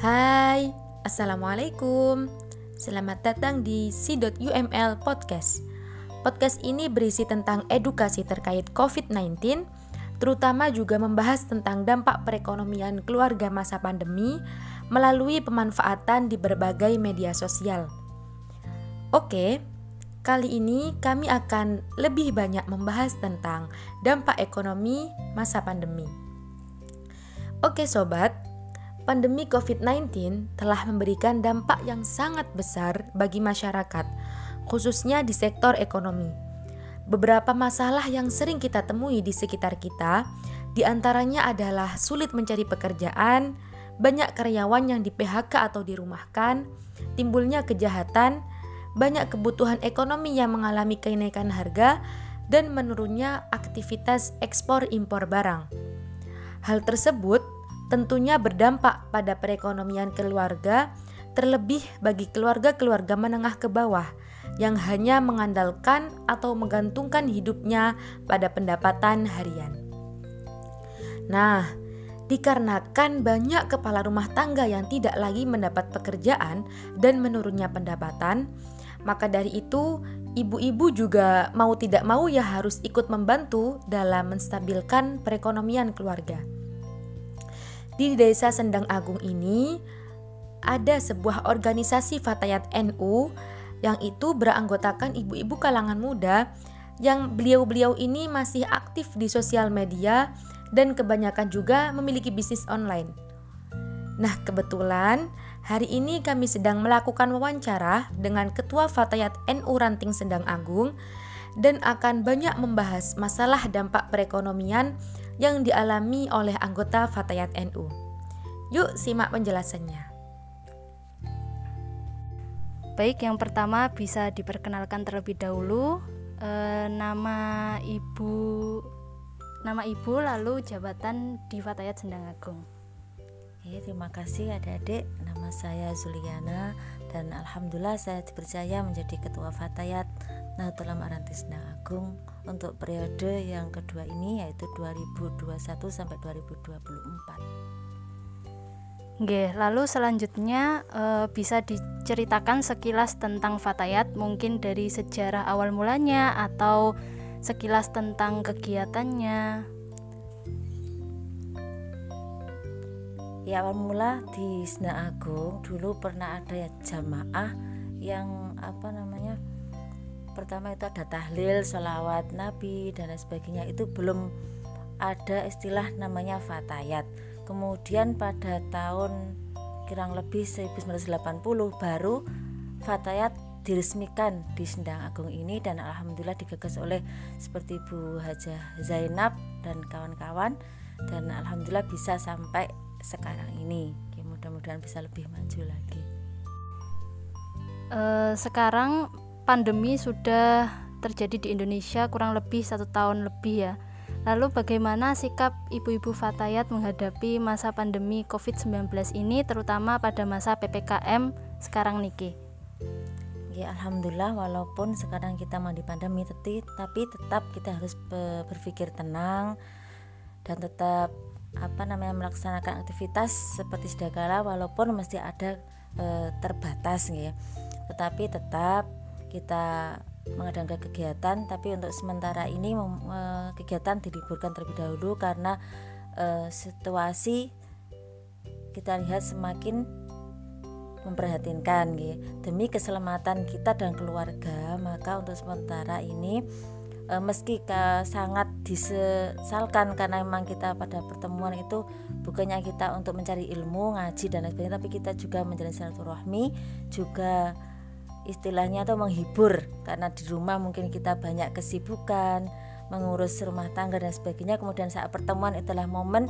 Hai, Assalamualaikum. Selamat datang di C.UML Podcast. Podcast ini berisi tentang edukasi terkait COVID-19 Terutama juga membahas tentang dampak perekonomian keluarga masa pandemi Melalui pemanfaatan di berbagai media sosial. Oke, kali ini kami akan lebih banyak membahas tentang dampak ekonomi masa pandemi. Oke sobat, pandemi COVID-19 telah memberikan dampak yang sangat besar bagi masyarakat, khususnya di sektor ekonomi. Beberapa masalah yang sering kita temui di sekitar kita, di antaranya adalah sulit mencari pekerjaan, banyak karyawan yang di PHK atau dirumahkan, timbulnya kejahatan, banyak kebutuhan ekonomi yang mengalami kenaikan harga, dan menurunnya aktivitas ekspor impor barang. Hal tersebut tentunya berdampak pada perekonomian keluarga, terlebih bagi keluarga-keluarga menengah ke bawah yang hanya mengandalkan atau menggantungkan hidupnya pada pendapatan harian. Nah, dikarenakan banyak kepala rumah tangga yang tidak lagi mendapat pekerjaan dan menurunnya pendapatan, maka dari itu ibu-ibu juga mau tidak mau ya harus ikut membantu dalam menstabilkan perekonomian keluarga. Di desa Sendang Agung ini ada sebuah organisasi Fatayat NU yang itu beranggotakan ibu-ibu kalangan muda yang beliau-beliau ini masih aktif di sosial media dan kebanyakan juga memiliki bisnis online. Nah, kebetulan hari ini kami sedang melakukan wawancara dengan Ketua Fatayat NU Ranting Sendang Agung dan akan banyak membahas masalah dampak perekonomian yang dialami oleh anggota Fatayat NU. Yuk simak penjelasannya. Baik, yang pertama bisa diperkenalkan terlebih dahulu e, nama ibu nama ibu lalu jabatan di Fatayat Sendang Agung. Ya, terima kasih adik-adik. Nama saya Zuliana dan alhamdulillah saya dipercaya menjadi ketua Fatayat Nahdlatul Arantis Sendang Agung untuk periode yang kedua ini yaitu 2021 sampai 2024. Oke, lalu selanjutnya e, bisa diceritakan sekilas tentang Fatayat mungkin dari sejarah awal mulanya atau sekilas tentang kegiatannya. Ya awal mula di Sena Agung dulu pernah ada ya jamaah yang apa namanya pertama itu ada tahlil, sholawat Nabi dan lain sebagainya. Itu belum ada istilah namanya fatayat. Kemudian pada tahun kurang lebih 1980 baru fatayat diresmikan di Sendang Agung ini dan alhamdulillah digagas oleh seperti Bu Hajah Zainab dan kawan-kawan dan alhamdulillah bisa sampai sekarang ini. Mudah-mudahan bisa lebih maju lagi. Uh, sekarang pandemi sudah terjadi di Indonesia kurang lebih satu tahun lebih ya. Lalu bagaimana sikap ibu-ibu Fatayat menghadapi masa pandemi COVID-19 ini terutama pada masa PPKM sekarang Niki? Ya Alhamdulillah walaupun sekarang kita di pandemi teti, tapi tetap kita harus berpikir tenang dan tetap apa namanya melaksanakan aktivitas seperti sedia walaupun mesti ada e, terbatas ya. Tetapi tetap kita mengadakan kegiatan tapi untuk sementara ini kegiatan diliburkan terlebih dahulu karena e, situasi kita lihat semakin memprihatinkan gitu. demi keselamatan kita dan keluarga maka untuk sementara ini e, meski sangat disesalkan karena memang kita pada pertemuan itu bukannya kita untuk mencari ilmu ngaji dan lain sebagainya tapi kita juga menjalin silaturahmi juga istilahnya tuh menghibur. Karena di rumah mungkin kita banyak kesibukan mengurus rumah tangga dan sebagainya. Kemudian saat pertemuan itulah momen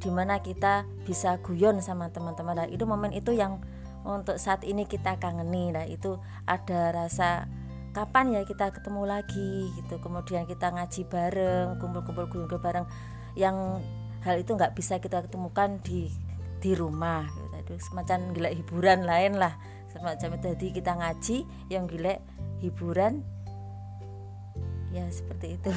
di mana kita bisa guyon sama teman-teman. Nah itu momen itu yang untuk saat ini kita kangeni. Nah itu ada rasa kapan ya kita ketemu lagi gitu. Kemudian kita ngaji bareng kumpul-kumpul guyon bareng. Yang hal itu nggak bisa kita ketemukan di di rumah. Gitu. semacam gila hiburan lain lah semacam itu. Jadi kita ngaji yang gile hiburan. Ya seperti itu.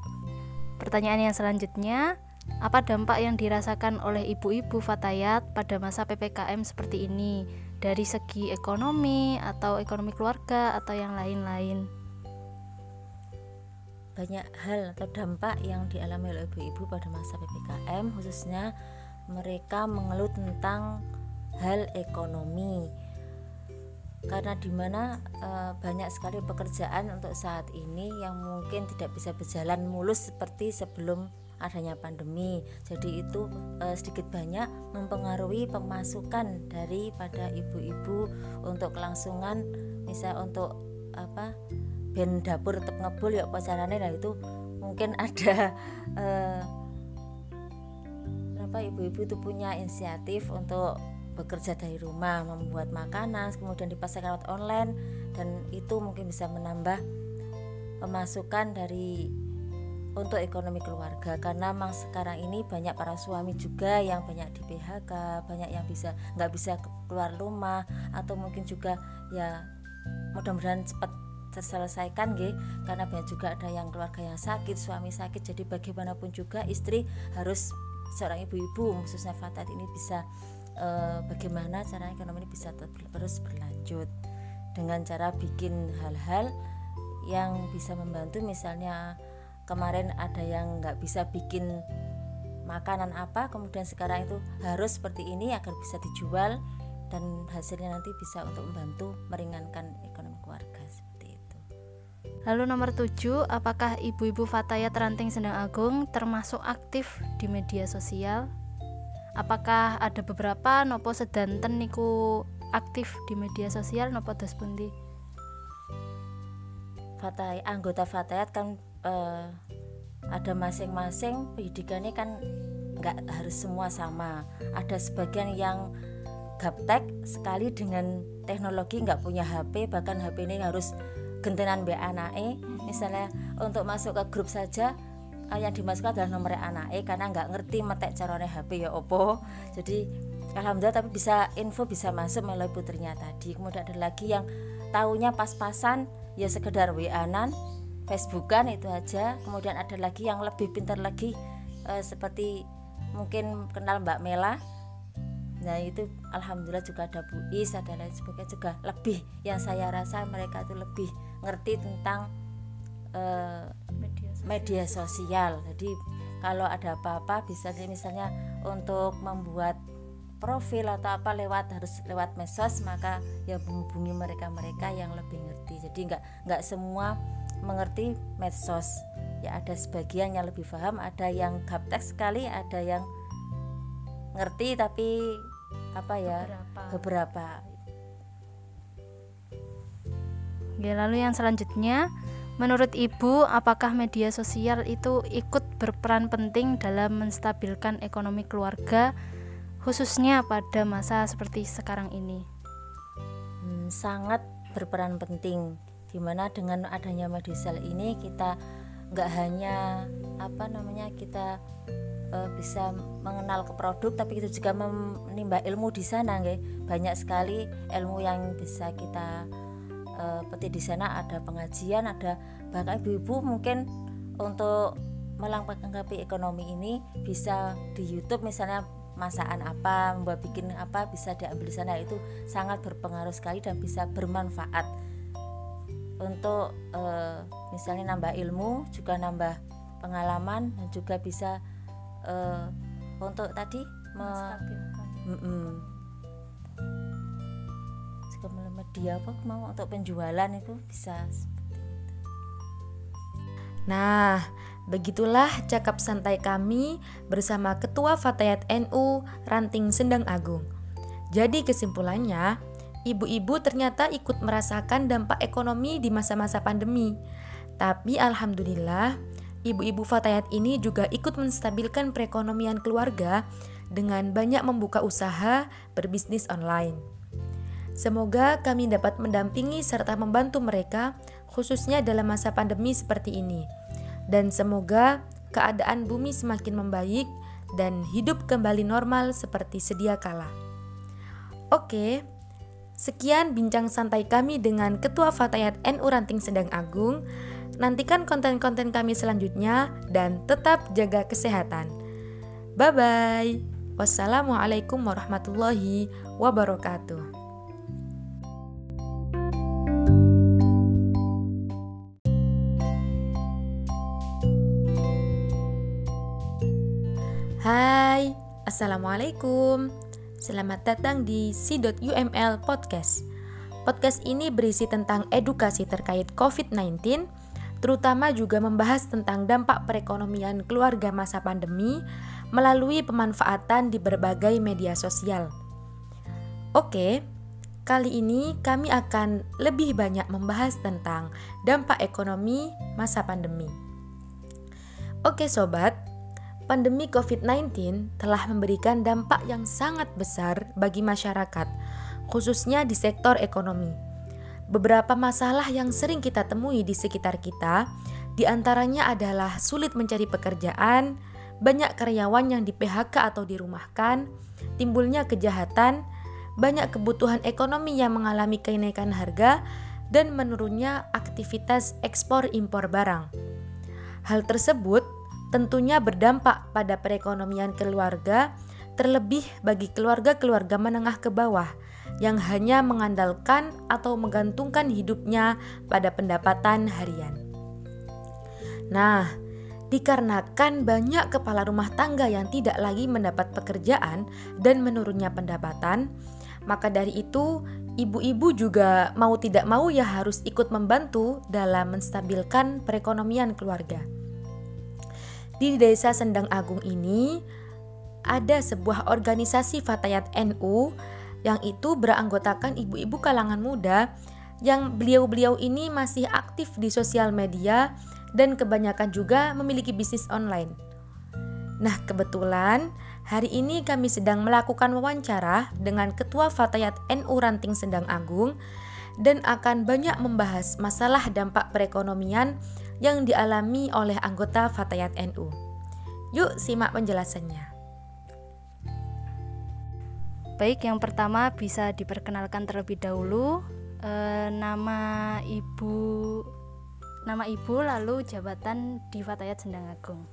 Pertanyaan yang selanjutnya Apa dampak yang dirasakan oleh ibu-ibu Fatayat pada masa PPKM seperti ini? Dari segi ekonomi atau ekonomi keluarga atau yang lain-lain? Banyak hal atau dampak yang dialami oleh ibu-ibu pada masa PPKM khususnya mereka mengeluh tentang hal ekonomi karena di mana e, banyak sekali pekerjaan untuk saat ini yang mungkin tidak bisa berjalan mulus seperti sebelum adanya pandemi. Jadi itu e, sedikit banyak mempengaruhi pemasukan daripada ibu-ibu untuk kelangsungan misal untuk apa ben dapur tetap ngebul ya apa caranya nah itu mungkin ada e, apa ibu-ibu itu punya inisiatif untuk bekerja dari rumah, membuat makanan, kemudian dipasarkan lewat online dan itu mungkin bisa menambah pemasukan dari untuk ekonomi keluarga. Karena memang sekarang ini banyak para suami juga yang banyak di PHK, banyak yang bisa nggak bisa keluar rumah atau mungkin juga ya mudah-mudahan cepat terselesaikan gitu karena banyak juga ada yang keluarga yang sakit suami sakit. Jadi bagaimanapun juga istri harus seorang ibu-ibu khususnya Fatat ini bisa uh, bagaimana cara ekonomi ini bisa terus berlanjut dengan cara bikin hal-hal yang bisa membantu misalnya kemarin ada yang nggak bisa bikin makanan apa kemudian sekarang itu harus seperti ini agar bisa dijual dan hasilnya nanti bisa untuk membantu meringankan ekonomi keluarga seperti itu. Lalu nomor 7, apakah ibu-ibu Fataya Teranting Sendang Agung termasuk aktif di media sosial? Apakah ada beberapa? Nopo sedanten niku aktif di media sosial? Nopo dos pundi? Fatai, anggota Fatayat kan uh, ada masing-masing pendidikannya kan nggak harus semua sama. Ada sebagian yang gaptek sekali dengan teknologi nggak punya HP bahkan HP ini harus gentenan anak e misalnya untuk masuk ke grup saja yang dimasukkan adalah nomor anak eh karena nggak ngerti metek caranya HP ya opo. Jadi alhamdulillah tapi bisa info bisa masuk melalui putrinya tadi. Kemudian ada lagi yang tahunya pas-pasan ya sekedar wa-an Facebookan itu aja. Kemudian ada lagi yang lebih pintar lagi eh, seperti mungkin kenal Mbak Mela. Nah itu alhamdulillah juga ada Bu Is ada lain sebagainya juga lebih yang saya rasa mereka itu lebih ngerti tentang uh, media sosial. Jadi kalau ada apa-apa bisa misalnya untuk membuat profil atau apa lewat harus lewat medsos maka ya menghubungi mereka-mereka yang lebih ngerti. Jadi nggak nggak semua mengerti medsos. Ya ada sebagian yang lebih paham ada yang gaptek sekali ada yang ngerti tapi apa ya beberapa, beberapa. Oke, lalu yang selanjutnya Menurut Ibu, apakah media sosial itu ikut berperan penting dalam menstabilkan ekonomi keluarga, khususnya pada masa seperti sekarang ini? Hmm, sangat berperan penting, di mana dengan adanya media sosial ini kita nggak hanya apa namanya kita uh, bisa mengenal ke produk, tapi kita juga menimba ilmu di sana, banyak sekali ilmu yang bisa kita uh, peti di sana ada pengajian ada bahkan ibu-ibu mungkin untuk melengkapi ekonomi ini bisa di YouTube misalnya masakan apa membuat bikin apa bisa diambil di sana. Itu sangat berpengaruh sekali dan bisa bermanfaat. Untuk uh, misalnya nambah ilmu juga nambah pengalaman dan juga bisa uh, untuk tadi me, ke media apa mau untuk penjualan itu bisa. Nah, begitulah cakap santai kami bersama Ketua Fatayat NU Ranting Sendang Agung. Jadi kesimpulannya, ibu-ibu ternyata ikut merasakan dampak ekonomi di masa-masa pandemi. Tapi alhamdulillah, ibu-ibu Fatayat ini juga ikut menstabilkan perekonomian keluarga dengan banyak membuka usaha berbisnis online. Semoga kami dapat mendampingi serta membantu mereka, khususnya dalam masa pandemi seperti ini. Dan semoga keadaan bumi semakin membaik dan hidup kembali normal seperti sedia kala. Oke, sekian bincang santai kami dengan Ketua Fatayat NU Ranting Sedang Agung. Nantikan konten-konten kami selanjutnya dan tetap jaga kesehatan. Bye bye. Wassalamualaikum warahmatullahi wabarakatuh. Hai, Assalamualaikum. Selamat datang di C.UML Podcast. Podcast ini berisi tentang edukasi terkait COVID-19 Terutama juga membahas tentang dampak perekonomian keluarga masa pandemi Melalui pemanfaatan di berbagai media sosial. Oke, kali ini kami akan lebih banyak membahas tentang dampak ekonomi masa pandemi. Oke sobat, pandemi COVID-19 telah memberikan dampak yang sangat besar bagi masyarakat, khususnya di sektor ekonomi. Beberapa masalah yang sering kita temui di sekitar kita, di antaranya adalah sulit mencari pekerjaan, banyak karyawan yang di PHK atau dirumahkan, timbulnya kejahatan, banyak kebutuhan ekonomi yang mengalami kenaikan harga, dan menurunnya aktivitas ekspor impor barang. Hal tersebut tentunya berdampak pada perekonomian keluarga, terlebih bagi keluarga-keluarga menengah ke bawah yang hanya mengandalkan atau menggantungkan hidupnya pada pendapatan harian. Nah, dikarenakan banyak kepala rumah tangga yang tidak lagi mendapat pekerjaan dan menurunnya pendapatan, maka dari itu ibu-ibu juga mau tidak mau ya harus ikut membantu dalam menstabilkan perekonomian keluarga. Di desa Sendang Agung ini ada sebuah organisasi Fatayat NU yang itu beranggotakan ibu-ibu kalangan muda yang beliau-beliau ini masih aktif di sosial media dan kebanyakan juga memiliki bisnis online. Nah, kebetulan hari ini kami sedang melakukan wawancara dengan Ketua Fatayat NU Ranting Sendang Agung dan akan banyak membahas masalah dampak perekonomian yang dialami oleh anggota Fatayat NU. Yuk simak penjelasannya. Baik, yang pertama bisa diperkenalkan terlebih dahulu e, nama ibu nama ibu lalu jabatan di Fatayat Sendang Agung.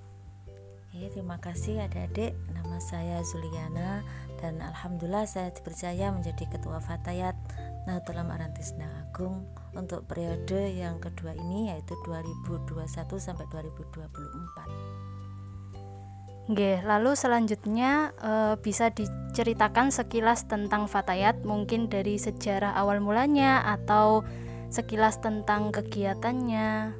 Ya, terima kasih adik-adik. Nama saya Zuliana dan alhamdulillah saya dipercaya menjadi ketua Fatayat Nahdlatul Arantis Sendang Agung untuk periode yang kedua ini yaitu 2021 sampai 2024. Oke, lalu selanjutnya e, bisa diceritakan sekilas tentang Fatayat mungkin dari sejarah awal mulanya atau sekilas tentang kegiatannya.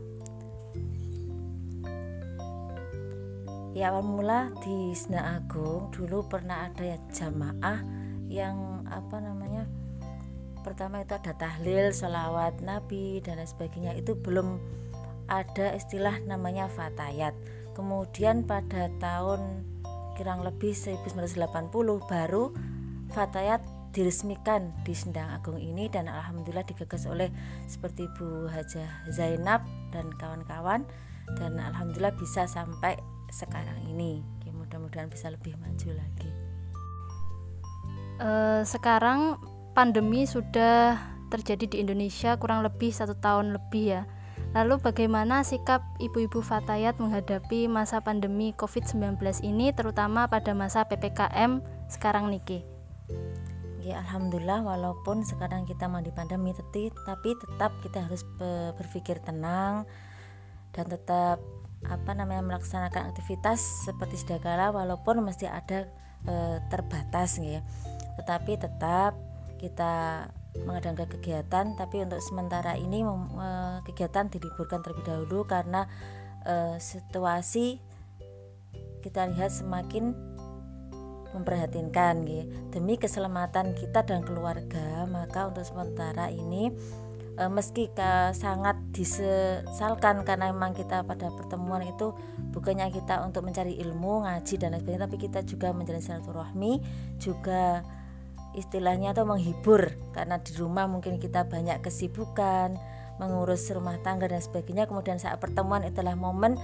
Ya awal mula di Sena Agung dulu pernah ada ya jamaah yang apa namanya pertama itu ada tahlil, sholawat Nabi dan lain sebagainya itu belum ada istilah namanya fatayat. Kemudian pada tahun kurang lebih 1980 baru fatayat diresmikan di Sendang Agung ini dan alhamdulillah digagas oleh seperti Bu Hajah Zainab dan kawan-kawan dan alhamdulillah bisa sampai sekarang ini. Mudah-mudahan bisa lebih maju lagi. Uh, sekarang pandemi sudah terjadi di Indonesia kurang lebih satu tahun lebih ya. Lalu bagaimana sikap ibu-ibu Fatayat menghadapi masa pandemi COVID-19 ini terutama pada masa PPKM sekarang niki? Ya alhamdulillah walaupun sekarang kita mau di pandemi tapi, tapi tetap kita harus berpikir tenang dan tetap apa namanya melaksanakan aktivitas seperti sedia walaupun mesti ada e, terbatas ya. Tetapi tetap kita mengadakan kegiatan tapi untuk sementara ini kegiatan diliburkan terlebih dahulu karena e, situasi kita lihat semakin memprihatinkan gitu. demi keselamatan kita dan keluarga maka untuk sementara ini e, meski sangat disesalkan karena memang kita pada pertemuan itu bukannya kita untuk mencari ilmu ngaji dan lain sebagainya tapi kita juga menjalin silaturahmi juga istilahnya atau menghibur. Karena di rumah mungkin kita banyak kesibukan mengurus rumah tangga dan sebagainya. Kemudian saat pertemuan itulah momen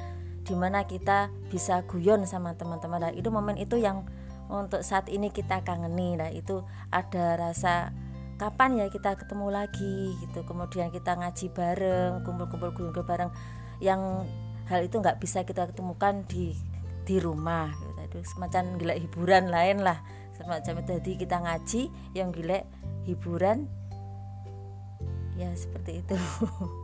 di mana kita bisa guyon sama teman-teman. Nah itu momen itu yang untuk saat ini kita kangeni. Nah itu ada rasa kapan ya kita ketemu lagi gitu. Kemudian kita ngaji bareng kumpul-kumpul guyon bareng. Yang hal itu nggak bisa kita ketemukan di di rumah gitu. semacam gila hiburan lain lah semacam itu. Jadi kita ngaji yang gila hiburan. Ya seperti itu.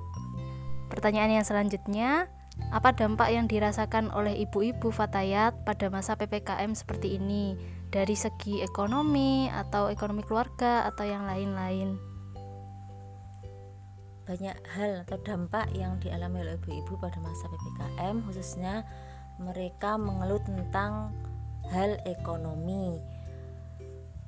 Pertanyaan yang selanjutnya apa dampak yang dirasakan oleh ibu-ibu Fatayat pada masa PPKM seperti ini? Dari segi ekonomi atau ekonomi keluarga atau yang lain-lain? Banyak hal atau dampak yang dialami oleh ibu-ibu pada masa PPKM khususnya mereka mengeluh tentang hal ekonomi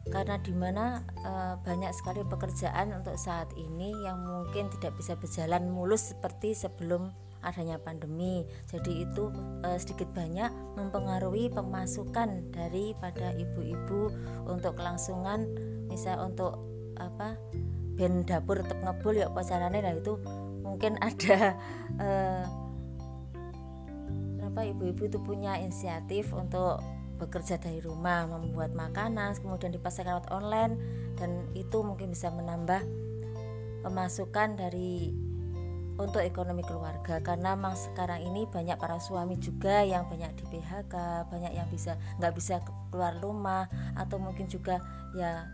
karena di mana e, banyak sekali pekerjaan untuk saat ini yang mungkin tidak bisa berjalan mulus seperti sebelum adanya pandemi. Jadi itu e, sedikit banyak mempengaruhi pemasukan daripada ibu-ibu untuk kelangsungan misal untuk apa ben dapur tetap ngebul ya pacarannya nah itu mungkin ada e, apa ibu-ibu itu punya inisiatif untuk bekerja dari rumah, membuat makanan, kemudian dipasarkan lewat online dan itu mungkin bisa menambah pemasukan dari untuk ekonomi keluarga. Karena memang sekarang ini banyak para suami juga yang banyak di PHK banyak yang bisa nggak bisa keluar rumah atau mungkin juga ya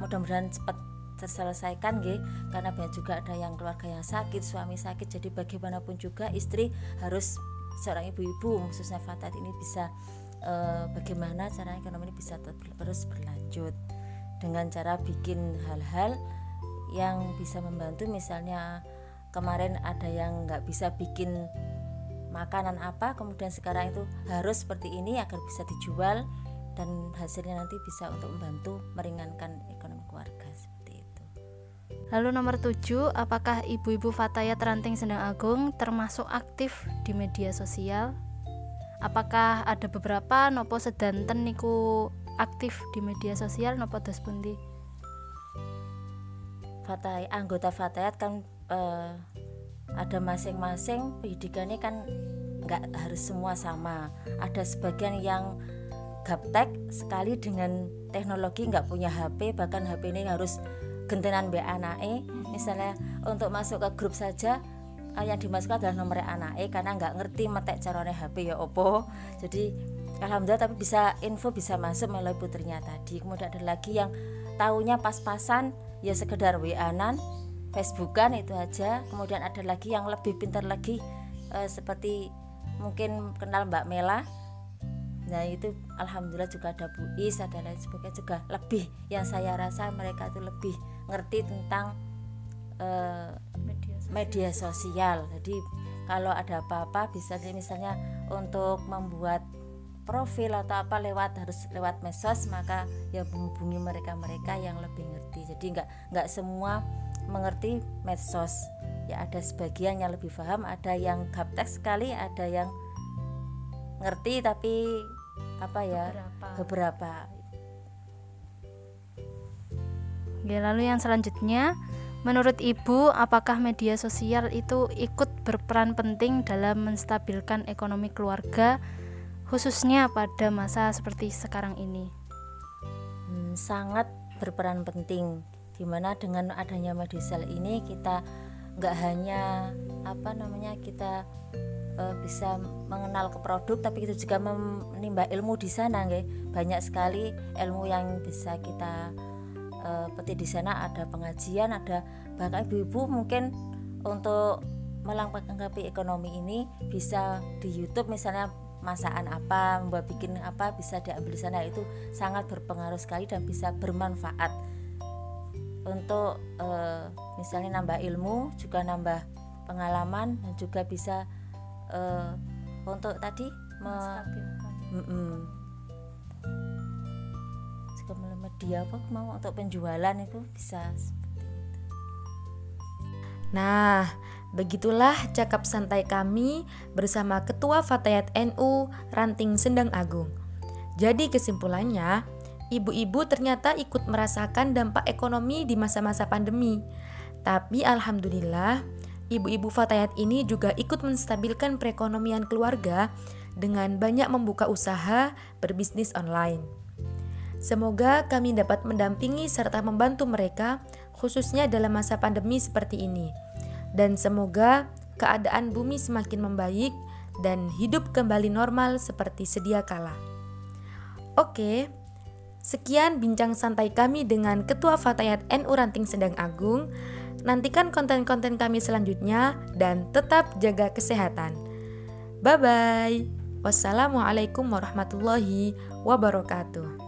mudah-mudahan cepat terselesaikan gitu karena banyak juga ada yang keluarga yang sakit suami sakit. Jadi bagaimanapun juga istri harus seorang ibu-ibu khususnya Fatat ini bisa uh, bagaimana cara ekonomi bisa terus berlanjut dengan cara bikin hal-hal yang bisa membantu misalnya kemarin ada yang nggak bisa bikin makanan apa kemudian sekarang itu harus seperti ini agar bisa dijual dan hasilnya nanti bisa untuk membantu meringankan ekonomi keluarga seperti itu. Lalu nomor tujuh, apakah ibu-ibu Fataya Teranting Sendang Agung termasuk aktif di media sosial? Apakah ada beberapa? Nopo sedanten niku aktif di media sosial? Nopo dos pundi? Fatai anggota Fatayat kan uh, ada masing-masing. Pendidikannya kan nggak harus semua sama. Ada sebagian yang gaptek sekali dengan teknologi nggak punya HP bahkan HP ini harus gentenan BANAE misalnya untuk masuk ke grup saja yang dimasukkan adalah nomor anak eh karena nggak ngerti metek carane HP ya opo. Jadi alhamdulillah tapi bisa info bisa masuk melalui putrinya tadi. Kemudian ada lagi yang tahunya pas-pasan ya sekedar wa-nan Facebookan itu aja. Kemudian ada lagi yang lebih pintar lagi eh, seperti mungkin kenal Mbak Mela. Nah itu alhamdulillah juga ada Bu Is ada lain sebagainya juga lebih yang saya rasa mereka itu lebih ngerti tentang uh, media sosial. Jadi kalau ada apa-apa bisa misalnya untuk membuat profil atau apa lewat harus lewat medsos maka ya menghubungi mereka-mereka yang lebih ngerti. Jadi nggak nggak semua mengerti medsos. Ya ada sebagian yang lebih paham ada yang gaptek sekali ada yang ngerti tapi apa ya beberapa, beberapa. Oke, lalu yang selanjutnya Menurut Ibu, apakah media sosial itu ikut berperan penting dalam menstabilkan ekonomi keluarga, khususnya pada masa seperti sekarang ini? Hmm, sangat berperan penting, di mana dengan adanya media sosial ini kita nggak hanya apa namanya kita uh, bisa mengenal ke produk, tapi kita juga menimba ilmu di sana, nggak? Banyak sekali ilmu yang bisa kita uh, peti di sana ada pengajian ada bahkan ibu-ibu mungkin untuk melengkapi ekonomi ini bisa di YouTube misalnya masakan apa, membuat bikin apa bisa diambil di sana. Itu sangat berpengaruh sekali dan bisa bermanfaat. Untuk e, misalnya nambah ilmu juga nambah pengalaman dan juga bisa e, untuk tadi me, ke media apa mau untuk penjualan itu bisa Nah, begitulah cakap santai kami bersama Ketua Fatayat NU Ranting Sendang Agung. Jadi kesimpulannya, ibu-ibu ternyata ikut merasakan dampak ekonomi di masa-masa pandemi. Tapi alhamdulillah, ibu-ibu Fatayat ini juga ikut menstabilkan perekonomian keluarga dengan banyak membuka usaha berbisnis online. Semoga kami dapat mendampingi serta membantu mereka, khususnya dalam masa pandemi seperti ini. Dan semoga keadaan bumi semakin membaik dan hidup kembali normal seperti sedia kala. Oke, sekian bincang santai kami dengan Ketua Fatayat NU Ranting Sedang Agung. Nantikan konten-konten kami selanjutnya dan tetap jaga kesehatan. Bye bye. Wassalamualaikum warahmatullahi wabarakatuh.